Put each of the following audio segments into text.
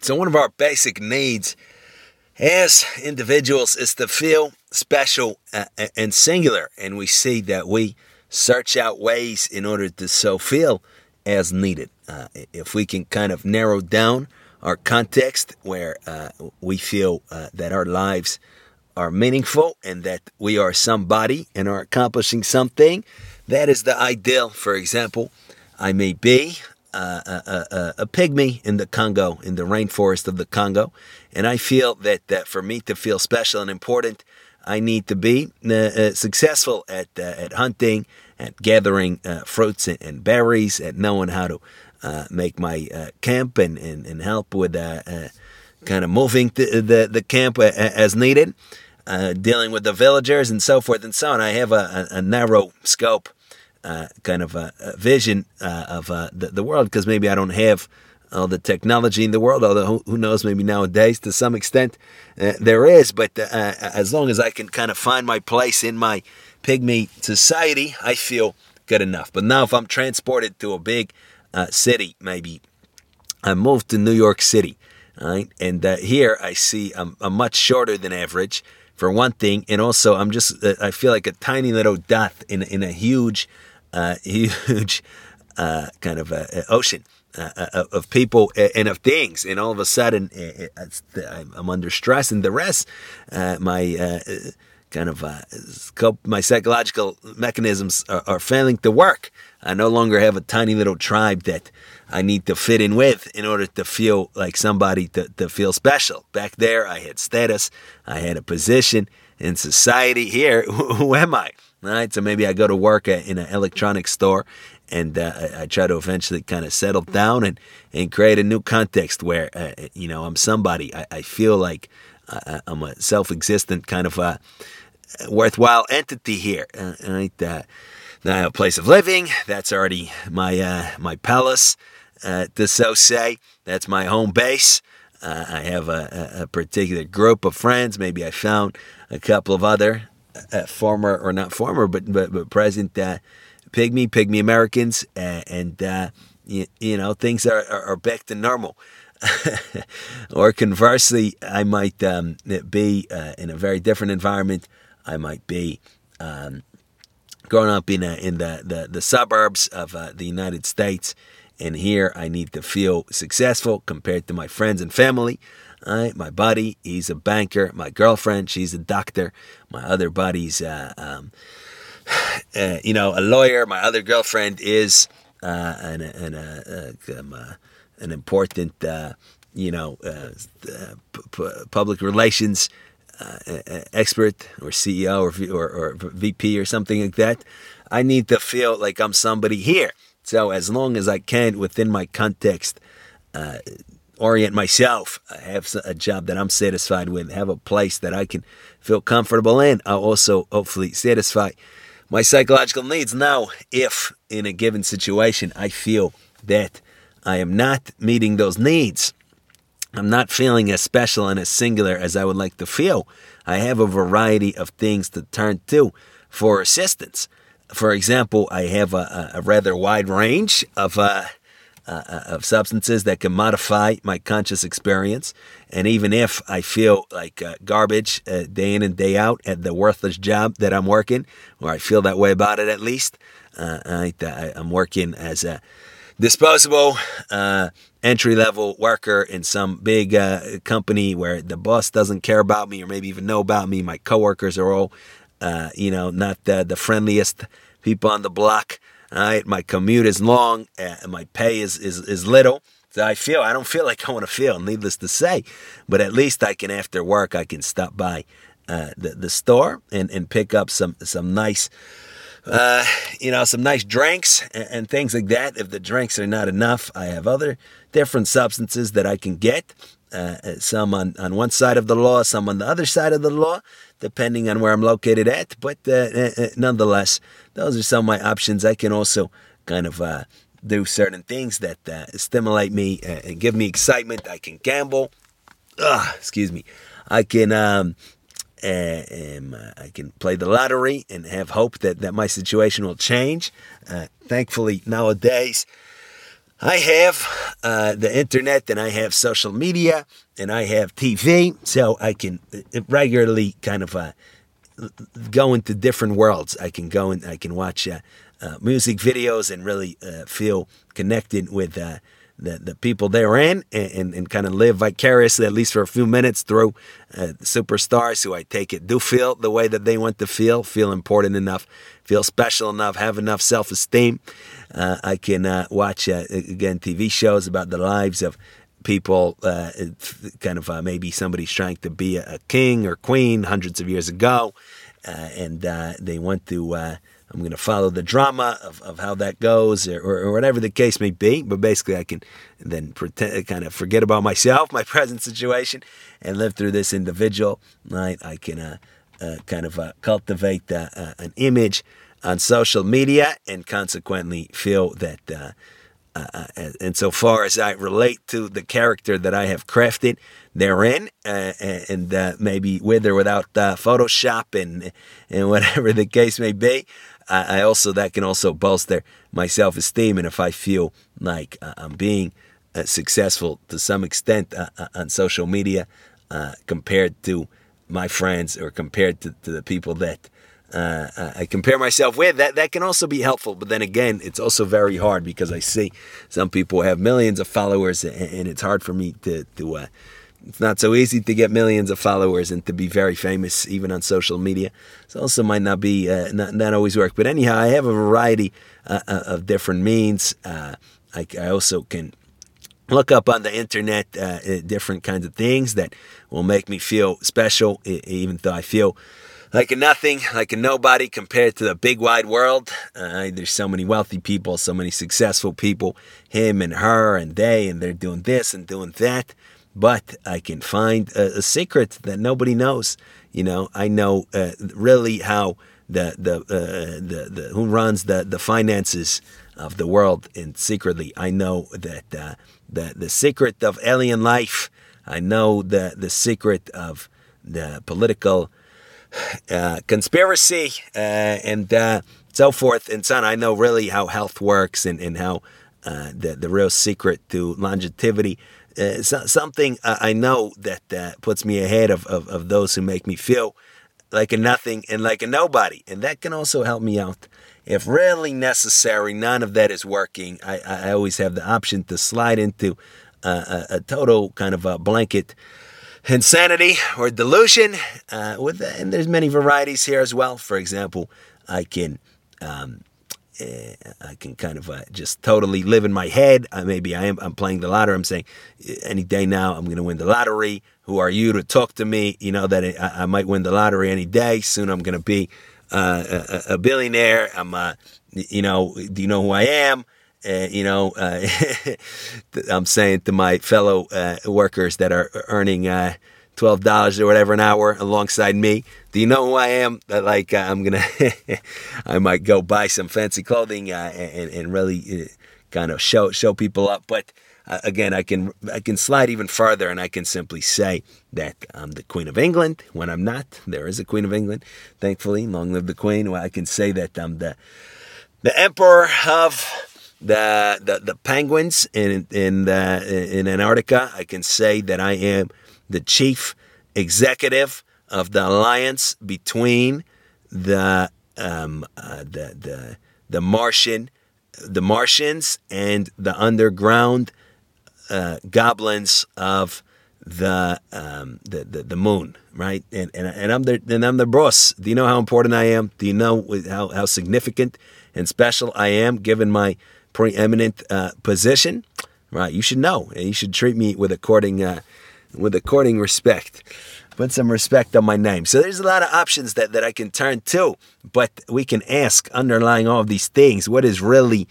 So, one of our basic needs as individuals is to feel special uh, and singular. And we see that we search out ways in order to so feel as needed. Uh, if we can kind of narrow down our context where uh, we feel uh, that our lives are meaningful and that we are somebody and are accomplishing something, that is the ideal. For example, I may be uh, a, a, a, pygmy in the Congo, in the rainforest of the Congo, and I feel that, that for me to feel special and important, I need to be uh, uh successful at uh, at hunting, at gathering uh, fruits and, and, berries, at knowing how to uh, make my camp and, and, and help with kind of moving the, the, the camp as needed, dealing with the villagers and so forth and so on. I have a, a, a narrow scope uh, kind of a, a vision uh, of uh, the, the world because maybe I don't have all the technology in the world, although who, knows, maybe nowadays to some extent uh, there is. But uh, as long as I can kind of find my place in my pygmy society, I feel good enough. But now if I'm transported to a big city, maybe I moved to New York City, right? And here I see I'm, I'm much shorter than average for one thing, and also I'm just I feel like a tiny little dot in in a huge uh, huge uh, kind of ocean uh, uh of people and of things, and all of a sudden I'm under stress, and the rest, uh, my uh, kind of my psychological mechanisms are, are, failing to work. I no longer have a tiny little tribe that I need to fit in with in order to feel like somebody to, to feel special. Back there, I had status, I had a position in society. Here, who am I? Right? So maybe I go to work in an electronics store and uh, I, I, try to eventually kind of settle down and, and create a new context where, uh, you know, I'm somebody. I, I feel like uh, I'm a self existent kind of a worthwhile entity here. Uh, right? Uh, now I have a place of living. That's already my, uh, my palace, to so say. That's my home base. I have a, a particular group of friends. Maybe I found a couple of other uh, former or not former, but but, but present uh, pygmy pygmy Americans, uh, and you, you, know things are, are, are back to normal. or conversely, I might um, be uh, in a very different environment. I might be um, growing up in a, in the, the, the suburbs of uh, the United States, and here I need to feel successful compared to my friends and family. Right? My buddy, he's a banker. My girlfriend, she's a doctor. My other buddy's, uh, um, uh, you know, a lawyer. My other girlfriend is uh, an, an, uh, uh, um, uh, an important, you know, p- public relations expert or CEO or, v- or, or VP or something like that. I need to feel like I'm somebody here. So as long as I can, within my context, uh, orient myself, I have a job that I'm satisfied with, have a place that I can feel comfortable in. I'll also hopefully satisfy my psychological needs. Now, if in a given situation I feel that I am not meeting those needs, I'm not feeling as special and as singular as I would like to feel, I have a variety of things to turn to for assistance. For example, I have a, a rather wide range of uh, uh, uh, of substances that can modify my conscious experience. And even if I feel like uh, garbage uh, day in and day out at the worthless job that I'm working, or I feel that way about it at least, uh, I, am working as a disposable uh, entry level worker in some big company where the boss doesn't care about me or maybe even know about me. My coworkers are all, you know, not the, the friendliest people on the block. Right, my commute is long, and my pay is, is, is little. So I feel I don't feel like I want to feel, needless to say, but at least I can after work I can stop by uh, the the store and, and pick up some some nice, uh, you know, some nice drinks and, and things like that. If the drinks are not enough, I have other different substances that I can get uh, some on, on one side of the law, some on the other side of the law, depending on where I'm located at. But uh, uh, uh nonetheless, those are some of my options. I can also kind of uh, do certain things that uh, stimulate me and give me excitement. I can gamble. Ugh, excuse me. I can. Um, um, I can play the lottery and have hope that, that my situation will change. thankfully, nowadays, I have uh, the internet and I have social media and I have TV, so I can uh, regularly kind of uh, go into different worlds. I can go and I can watch uh, uh, music videos and really uh, feel connected with the, the people they're in and, and, and, kind of live vicariously, at least for a few minutes, through superstars who I take it do feel the way that they want to feel, feel important enough, feel special enough, have enough self esteem. I can watch, again, TV shows about the lives of people, uh, kind of uh, maybe somebody's trying to be a, king or queen hundreds of years ago, uh, and uh, they want to. Uh, I'm going to follow the drama of, of how that goes, or, or, or, whatever the case may be. But basically, I can then pretend, kind of forget about myself, my present situation, and live through this individual. Right? I can uh, kind of cultivate an image on social media, and consequently feel that uh, far as I relate to the character that I have crafted therein, uh, and uh, maybe with or without uh, Photoshop and and whatever the case may be, I also that can also bolster my self esteem. And if I feel like uh, I'm being uh, successful to some extent on social media compared to my friends or compared to, to the people that uh, I compare myself with, that, that can also be helpful. But then again, it's also very hard because I see some people have millions of followers, and, and it's hard for me to, to uh, it's not so easy to get millions of followers and to be very famous even on social media. It also might not be uh, not, not always work. But anyhow, I have a variety uh, uh of different means. Uh, I, I, also can look up on the internet uh, different kinds of things that will make me feel special, even though I feel like a nothing, like a nobody compared to the big wide world. Uh, there's so many wealthy people, so many successful people, him and her and they, and they're doing this and doing that. But I can find a, a secret that nobody knows. You know, I know uh, really how the the, uh, the the who runs the the finances of the world, and secretly I know that uh, the the secret of alien life. I know the the secret of the political uh, conspiracy uh, and uh, so forth and so on. I know really how health works and, and how uh, the, the real secret to longevity. Uh, so, something I know that puts me ahead of, of, of those who make me feel like a nothing and like a nobody. And that can also help me out. If really necessary, none of that is working, I, I always have the option to slide into a, a total kind of a blanket insanity or delusion. Uh, with and there's many varieties here as well. For example, I can um, uh, I can kind of uh, just totally live in my head. Uh, maybe I am I'm playing the lottery. I'm saying any day now I'm going to win the lottery. Who are you to talk to me? You know that I, I might win the lottery any day. Soon I'm going to be uh, a, a, billionaire. I'm uh, you know do you know who I am? Uh, you know, uh, I'm saying to my fellow uh, workers that are earning twelve dollars or whatever an hour alongside me. Do you know who I am? That like uh, I'm gonna, I might go buy some fancy clothing uh, and, and really kind of show show people up. But again, I can I can slide even further, and I can simply say that I'm the Queen of England when I'm not. There is a Queen of England, thankfully. Long live the Queen. Well, I can say that I'm the the Emperor of the the, the penguins in in the, in Antarctica. I can say that I am the chief executive of the alliance between the um, uh, the the the Martian the Martians and the underground uh, goblins of the, um, the, the the moon, right? And and, and I'm the and I'm the boss. Do you know how important I am? Do you know how, how significant and special I am, given my preeminent uh, position, right? You should know, and you should treat me with according uh, with according respect. Put some respect on my name. So there's a lot of options that, that I can turn to, but we can ask underlying all of these things, what is really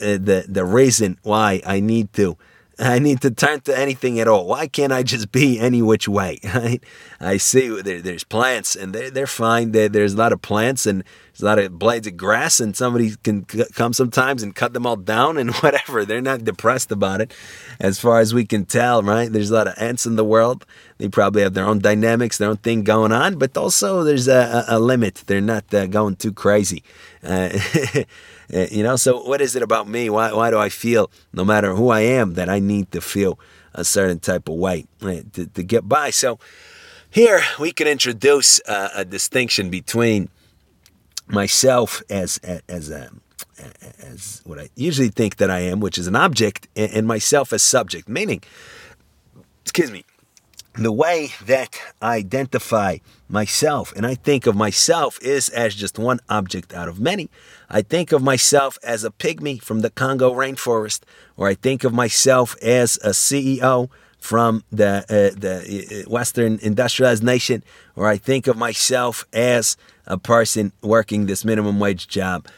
uh, the the reason why I need to I need to turn to anything at all. Why can't I just be any which way? Right? I see there, there's plants and they're, they're fine. There, there's a lot of plants and there's a lot of blades of grass, and somebody can come sometimes and cut them all down and whatever. They're not depressed about it, as far as we can tell, right? There's a lot of ants in the world. They probably have their own dynamics, their own thing going on, but also there's a, a limit. They're not uh, going too crazy. Uh, Uh, you know, so what is it about me? Why, why do I feel, no matter who I am, that I need to feel a certain type of way uh, to, to get by? So here we can introduce uh, a distinction between myself as as a as what I usually think that I am, which is an object, and myself as subject. Meaning, excuse me, the way that I identify myself and I think of myself is as just one object out of many. I think of myself as a pygmy from the Congo rainforest, or I think of myself as a CEO from the uh, the uh, Western industrialized nation, or I think of myself as a person working this minimum wage job.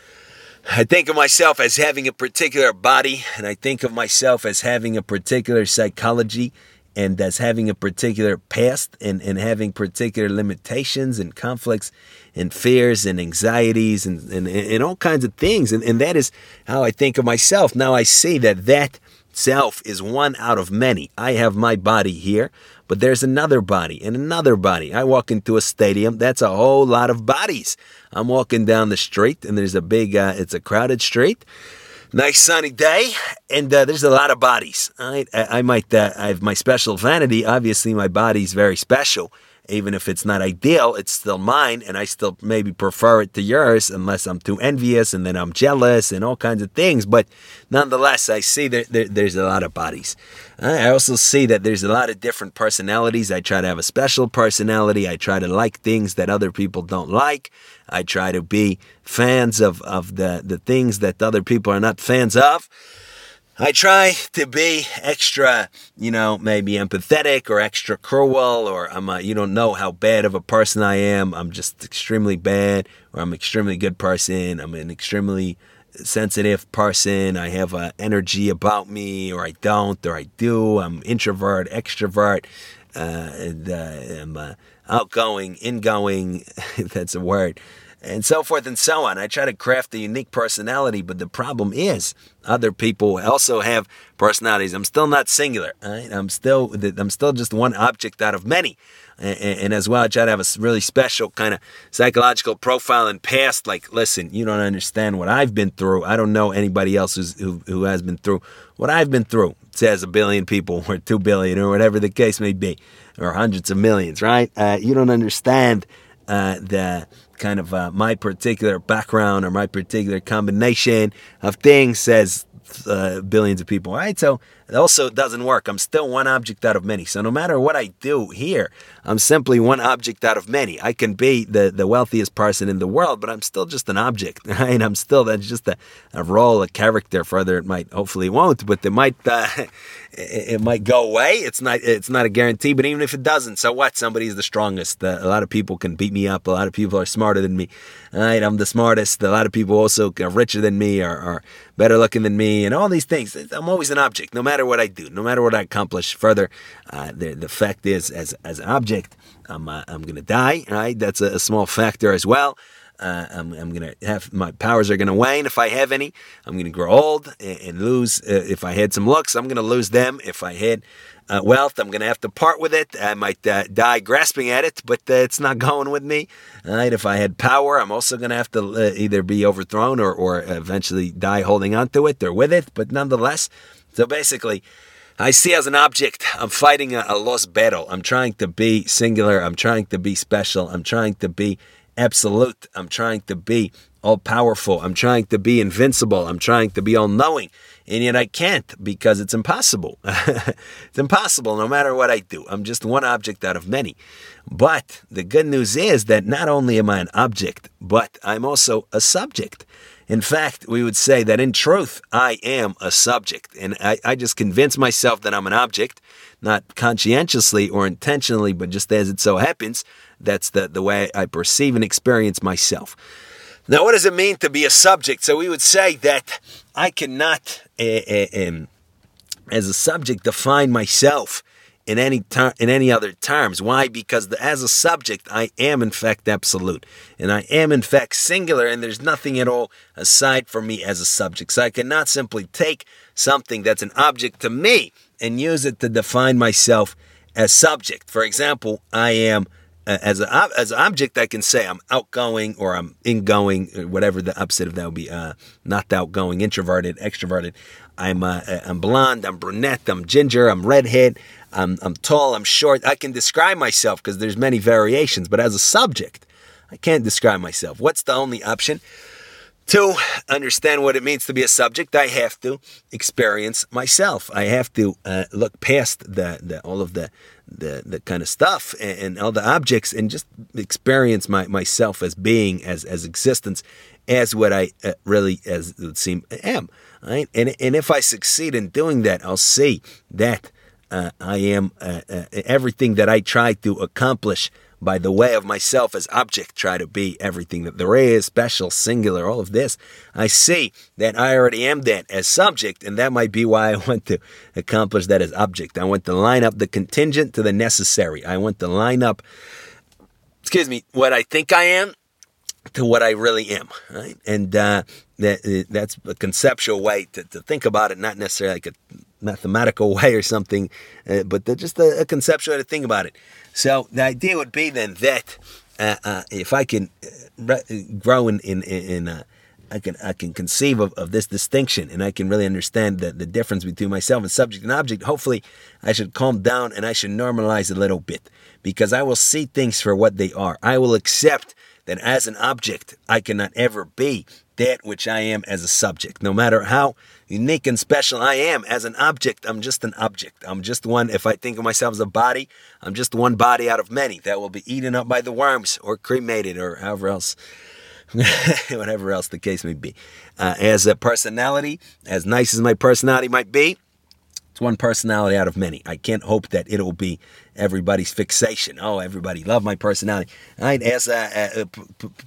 I think of myself as having a particular body, and I think of myself as having a particular psychology and as having a particular past and, and having particular limitations and conflicts and fears and anxieties and, and, and all kinds of things. And, and that is how I think of myself. Now I see that that self is one out of many. I have my body here, but there's another body and another body. I walk into a stadium, that's a whole lot of bodies. I'm walking down the street and there's a big, uh, it's a crowded street. Nice sunny day, and uh, there's a lot of bodies. I, I might, uh, I have my special vanity. Obviously, my body's very special even if it's not ideal, it's still mine, and I still maybe prefer it to yours, unless I'm too envious and then I'm jealous and all kinds of things. But nonetheless, I see that there, there's a lot of bodies. I also see that there's a lot of different personalities. I try to have a special personality. I try to like things that other people don't like. I try to be fans of, of the, the things that other people are not fans of. I try to be extra, you know, maybe empathetic or extra cruel, or I'm, a, you don't know how bad of a person I am. I'm just extremely bad, or I'm extremely good person. I'm an extremely sensitive person. I have an energy about me, or I don't, or I do. I'm introvert, extrovert, uh, and uh, I'm uh, outgoing, ingoing. that's a word and so forth and so on. I try to craft a unique personality, but the problem is other people also have personalities. I'm still not singular. Right? I'm still I'm still just one object out of many. And, and, as well, I try to have a really special kind of psychological profile and past. Like, listen, you don't understand what I've been through. I don't know anybody else who who has been through what I've been through. It says a billion people, or two billion, or whatever the case may be, or hundreds of millions. Right? Uh, you don't understand uh, the kind of uh, my particular background or my particular combination of things says uh, billions of people, right? So it also doesn't work. I'm still one object out of many. So no matter what I do here, I'm simply one object out of many. I can be the, the wealthiest person in the world, but I'm still just an object, right? I'm still that's just a, a role, a character. Further, it might hopefully won't, but it might uh, it, might go away. It's not it's not a guarantee, but even if it doesn't, so what? Somebody's the strongest. Uh, a lot of people can beat me up. A lot of people are smarter than me. Right? I'm the smartest. A lot of people also are richer than me, or are better looking than me, and all these things. I'm always an object, no matter what I do, no matter what I accomplish. Further, uh, the the fact is, as as an object, I'm uh, I'm gonna die. Right? That's a, a small factor as well. Uh, I'm, I'm going to have my powers are going to wane if I have any. I'm going to grow old and, and lose. Uh, if I had some looks, I'm going to lose them. If I had uh, wealth, I'm going to have to part with it. I might uh, die grasping at it, but it's not going with me. Right? If I had power, I'm also going to have to either be overthrown or, or eventually die holding onto it or with it. But nonetheless, so basically, I see as an object, I'm fighting a, a lost battle. I'm trying to be singular. I'm trying to be special. I'm trying to be absolute. I'm trying to be all powerful. I'm trying to be invincible. I'm trying to be all knowing. And yet I can't because it's impossible. it's impossible no matter what I do. I'm just one object out of many. But the good news is that not only am I an object, but I'm also a subject. In fact, we would say that in truth, I am a subject. And I, I just convince myself that I'm an object, not conscientiously or intentionally, but just as it so happens. That's the, the way I perceive and experience myself. Now, what does it mean to be a subject? So we would say that I cannot, uh, uh, um, as a subject, define myself in any ter- in any other terms. Why? Because the, as a subject, I am in fact absolute, and I am in fact singular, and there's nothing at all aside from me as a subject. So I cannot simply take something that's an object to me and use it to define myself as subject. For example, I am uh, as a as an object, I can say I'm outgoing or I'm ingoing, whatever the opposite of that would be. Uh, not outgoing, introverted, extroverted. I'm uh, I'm blonde, I'm brunette, I'm ginger, I'm redhead, I'm I'm tall, I'm short. I can describe myself because there's many variations, but as a subject, I can't describe myself. What's the only option? To understand what it means to be a subject, I have to experience myself. I have to uh, look past the, the all of the the, the kind of stuff and, and, all the objects and just experience my, myself as being, as as existence, as what I uh, really as it would seem am. Right? And and if I succeed in doing that, I'll see that uh, I am uh, uh everything that I try to accomplish by the way of myself as object, try to be everything that there is, special, singular, all of this. I see that I already am that as subject, and that might be why I want to accomplish that as object. I want to line up the contingent to the necessary. I want to line up, excuse me, what I think I am to what I really am, right? And uh, that, that's a conceptual way to, to think about it, not necessarily like a mathematical way or something, uh, but just a, a, conceptual way to think about it. So the idea would be then that uh, uh, if I can uh, grow in in, in uh, I can I can conceive of, of this distinction and I can really understand the, the difference between myself and subject and object. Hopefully, I should calm down and I should normalize a little bit because I will see things for what they are. I will accept that as an object, I cannot ever be that which I am as a subject. No matter how unique and special I am as an object, I'm just an object. I'm just one, if I think of myself as a body, I'm just one body out of many that will be eaten up by the worms or cremated or however else. whatever else the case may be. Uh, as a personality, as nice as my personality might be, it's one personality out of many. I can't hope that it'll be everybody's fixation. Oh, everybody love my personality. Right? As a,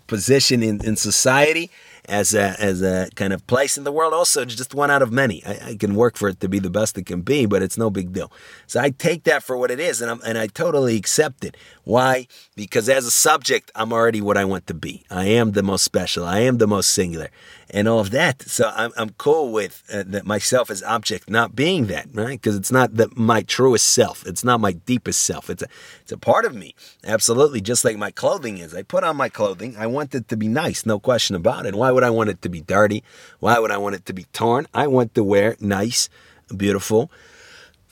position in, in society, as a, as a kind of place in the world. Also, just one out of many. I, I, can work for it to be the best it can be, but it's no big deal. So I take that for what it is, and I'm, and I totally accept it. Why? Because as a subject, I'm already what I want to be. I am the most special. I am the most singular, and all of that. So I'm, I'm cool with uh, that myself as object not being that, right? Because it's not the, my truest self. It's not my deepest self. It's a it's a part of me. Absolutely, just like my clothing is. I put on my clothing. I want it to be nice, no question about it. Why would I want it to be dirty? Why would I want it to be torn? I want to wear nice, beautiful,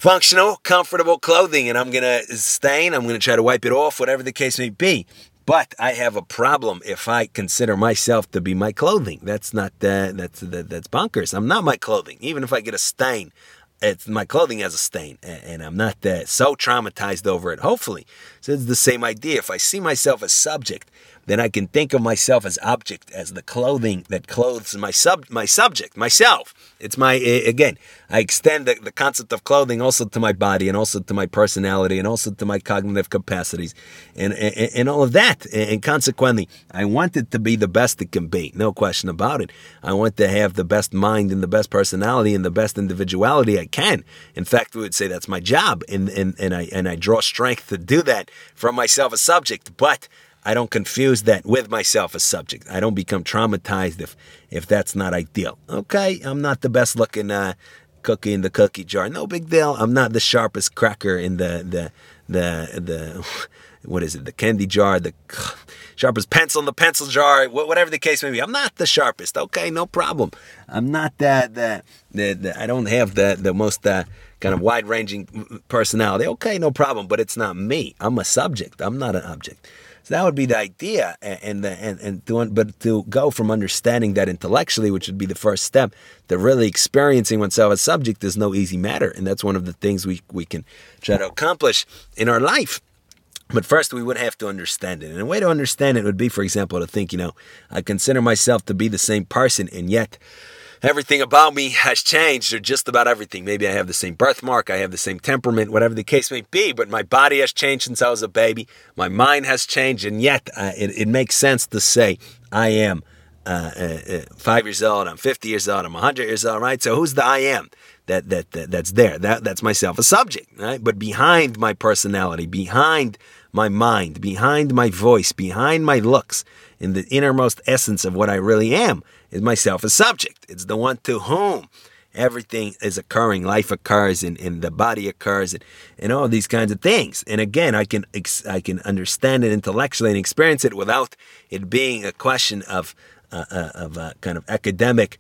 functional, comfortable clothing, and I'm gonna stain. I'm gonna try to wipe it off, whatever the case may be. But I have a problem if I consider myself to be my clothing. That's not uh, that's that, that's bonkers. I'm not my clothing. Even if I get a stain, it's my clothing has a stain, and I'm not uh, so traumatized over it. Hopefully, so it's the same idea. If I see myself as subject, then I can think of myself as object, as the clothing that clothes my sub my subject, myself. It's my again. I extend the, the concept of clothing also to my body and also to my personality and also to my cognitive capacities and and, and all of that. And consequently, I want it to be the best it can be, no question about it. I want to have the best mind and the best personality and the best individuality I can. In fact, we would say that's my job, and and, and I and I draw strength to do that from myself as subject, but I don't confuse that with myself as subject. I don't become traumatized if if that's not ideal. Okay, I'm not the best looking uh, cookie in the cookie jar. No big deal. I'm not the sharpest cracker in the the the the what is it? The candy jar, the sharpest pencil in the pencil jar, whatever the case may be. I'm not the sharpest. Okay, no problem. I'm not that the, the, the I don't have the the most uh, kind of wide ranging personality. Okay, no problem. But it's not me. I'm a subject. I'm not an object. So that would be the idea, and and and to, but to go from understanding that intellectually, which would be the first step, to really experiencing oneself as subject is no easy matter, and that's one of the things we we can try to accomplish in our life. But first, we would have to understand it. And a way to understand it would be, for example, to think, you know, I consider myself to be the same person, and yet everything about me has changed, or just about everything. Maybe I have the same birthmark, I have the same temperament, whatever the case may be, but my body has changed since I was a baby. My mind has changed, and yet uh, it, it, makes sense to say I am uh, uh, uh five years old, I'm 50 years old, I'm 100 years old, right? So who's the I am? That, that, that that's there. That that's myself a subject, right? But behind my personality, behind my mind, behind my voice, behind my looks, in the innermost essence of what I really am is myself a subject. It's the one to whom everything is occurring. Life occurs, and, and the body occurs, and, and all these kinds of things. And again, I can I can understand it intellectually and experience it without it being a question of uh, uh, of uh, kind of academic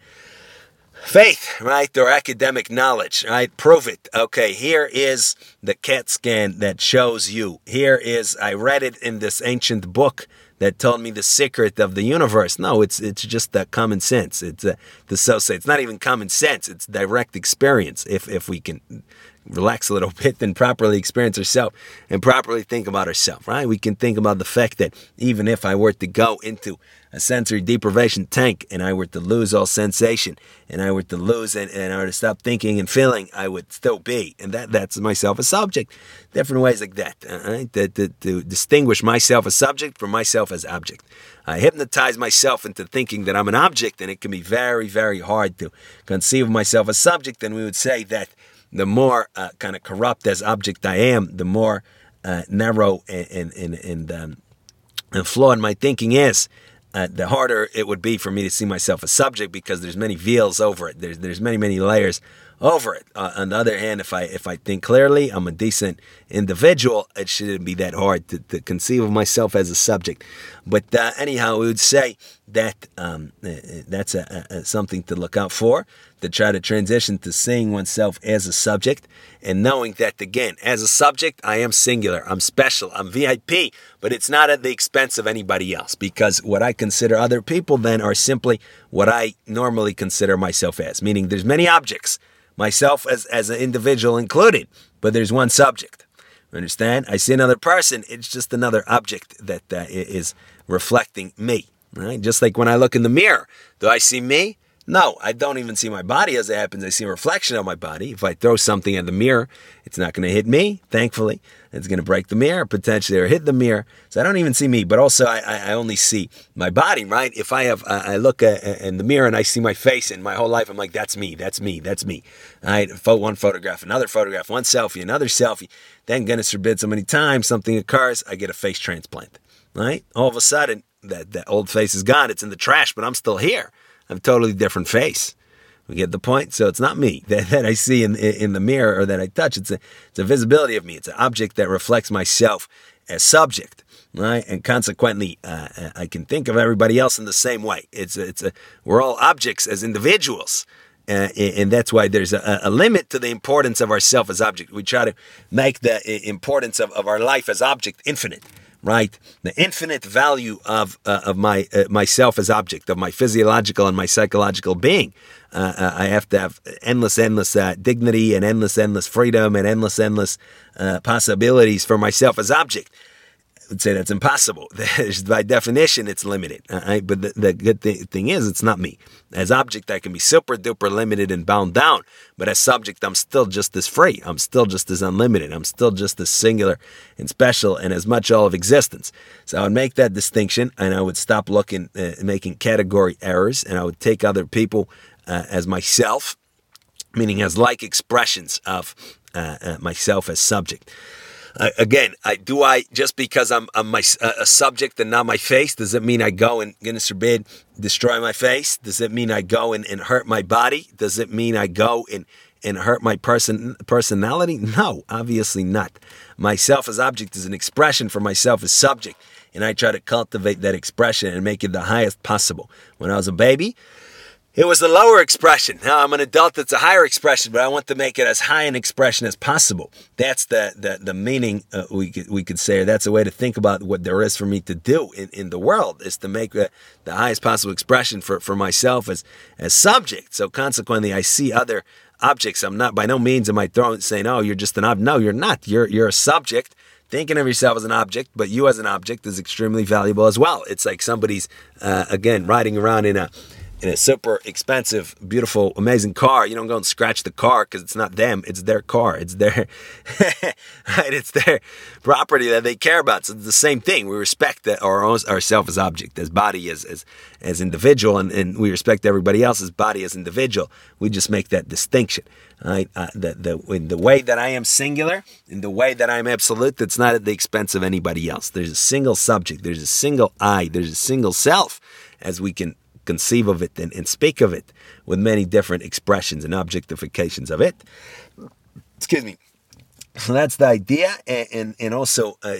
faith, right, or academic knowledge, right? Prove it. Okay, here is the CAT scan that shows you. Here is I read it in this ancient book that told me the secret of the universe. No, it's it's just that common sense. It's uh, the so say it's not even common sense. It's direct experience. If if we can relax a little bit and properly experience herself and properly think about herself, right? We can think about the fact that even if I were to go into a sensory deprivation tank and I were to lose all sensation and I were to lose and, and I were to stop thinking and feeling, I would still be. And that that's myself a subject. Different ways like that, right? to, to, to distinguish myself as subject from myself as object. I hypnotize myself into thinking that I'm an object, and it can be very, very hard to conceive myself as subject. And we would say that the more uh, kind of corrupt as object I am, the more uh, narrow and and and, um, and flawed my thinking is. Uh, the harder it would be for me to see myself as subject because there's many veils over it. There's there's many many layers over it. Uh, on the other hand, if I if I think clearly, I'm a decent individual. It shouldn't be that hard to, to conceive of myself as a subject. But uh, anyhow, we would say that um, uh, that's a, a, something to look out for. To try to transition to seeing oneself as a subject and knowing that again, as a subject, I am singular. I'm special. I'm VIP. But it's not at the expense of anybody else because what I consider other people then are simply what I normally consider myself as. Meaning, there's many objects myself as, as an individual included, but there's one subject. Understand? I see another person, it's just another object that uh, is reflecting me. Right? Just like when I look in the mirror, do I see me? No, I don't even see my body as it happens. I see a reflection of my body. If I throw something at the mirror, it's not going to hit me, thankfully. It's going to break the mirror potentially or hit the mirror. So I don't even see me, but also I, I only see my body, right? If I have, I look in the mirror and I see my face and my whole life, I'm like, that's me, that's me, that's me. All right, one photograph, another photograph, one selfie, another selfie. Then, goodness forbid, so many times something occurs, I get a face transplant, right? All of a sudden, that, that old face is gone. It's in the trash, but I'm still here have a totally different face. We get the point. So it's not me that, that I see in in the mirror or that I touch. It's a it's a visibility of me. It's an object that reflects myself as subject, right? And consequently, uh, I can think of everybody else in the same way. It's a, it's a we're all objects as individuals. Uh, and that's why there's a, a, limit to the importance of ourself as object. We try to make the importance of, of our life as object infinite right? The infinite value of uh, of my uh, myself as object, of my physiological and my psychological being. Uh, uh I have to have endless, endless uh, dignity and endless, endless freedom and endless, endless uh, possibilities for myself as object would say that's impossible. By definition, it's limited. Right? But the, the good th- thing is, it's not me. As object, I can be super duper limited and bound down. But as subject, I'm still just as free. I'm still just as unlimited. I'm still just as singular and special and as much all of existence. So I would make that distinction and I would stop looking, uh, making category errors, and I would take other people uh, as myself, meaning as like expressions of uh, uh myself as subject again, I do I just because I'm, I'm my, a subject and not my face. Does it mean I go and goodness forbid destroy my face? Does it mean I go and, and hurt my body? Does it mean I go and and hurt my person personality? No, obviously not. Myself as object is an expression for myself as subject, and I try to cultivate that expression and make it the highest possible. When I was a baby, it was a lower expression. Now I'm an adult, it's a higher expression, but I want to make it as high an expression as possible. That's the the, the meaning uh, we could, we could say, or that's a way to think about what there is for me to do in, in the world, is to make the, the highest possible expression for, for myself as, as subject. So consequently, I see other objects. I'm not, by no means am I throwing, saying, oh, you're just an object. No, you're not. You're, you're a subject thinking of yourself as an object, but you as an object is extremely valuable as well. It's like somebody's, uh, again, riding around in a, in a super expensive, beautiful, amazing car, you don't go and scratch the car because it's not them, it's their car, it's their right, it's their property that they care about. So it's the same thing. We respect that our own, ourselves as object, as body, as as as individual, and, and we respect everybody else's body as individual. We just make that distinction. Right? Uh, the, the, in the way that I am singular, in the way that I'm absolute, that's not at the expense of anybody else. There's a single subject, there's a single I, there's a single self, as we can conceive of it and, and speak of it with many different expressions and objectifications of it. Excuse me. So that's the idea, and and, and also uh,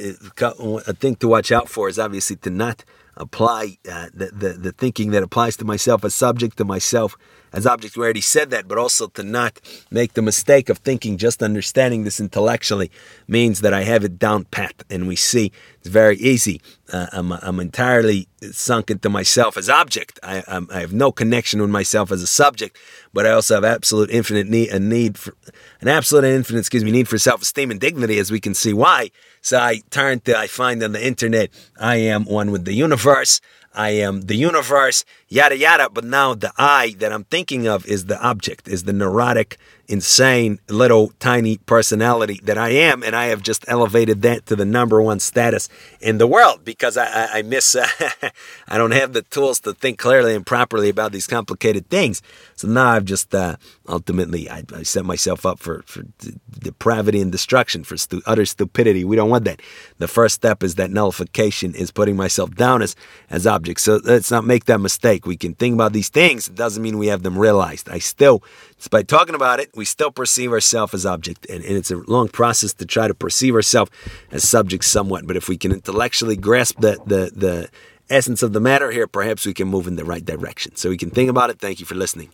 a thing to watch out for is obviously to not apply uh, the, the the thinking that applies to myself as subject to myself as object. We already said that, but also to not make the mistake of thinking just understanding this intellectually means that I have it down pat, and we see it's very easy. Uh, I'm, I'm entirely sunk into myself as object. I, I'm, i have no connection with myself as a subject, but I also have absolute infinite need, a need for an absolute and infinite, excuse me, need for self-esteem and dignity, as we can see why. So I turn to, I find on the internet, I am one with the universe. I am the universe, yada yada. But now the I that I'm thinking of is the object, is the neurotic insane little tiny personality that I am, and I have just elevated that to the number one status in the world because I, I, I miss, uh, I don't have the tools to think clearly and properly about these complicated things. So now I've just uh, ultimately I, I, set myself up for, for depravity and destruction, for stu- utter stupidity. We don't want that. The first step is that nullification is putting myself down as as objects. So let's not make that mistake. We can think about these things. It doesn't mean we have them realized. I still, by talking about it, we still perceive ourselves as object. And, and, it's a long process to try to perceive ourselves as subject somewhat. But if we can intellectually grasp the, the, the essence of the matter here, perhaps we can move in the right direction. So we can think about it. Thank you for listening.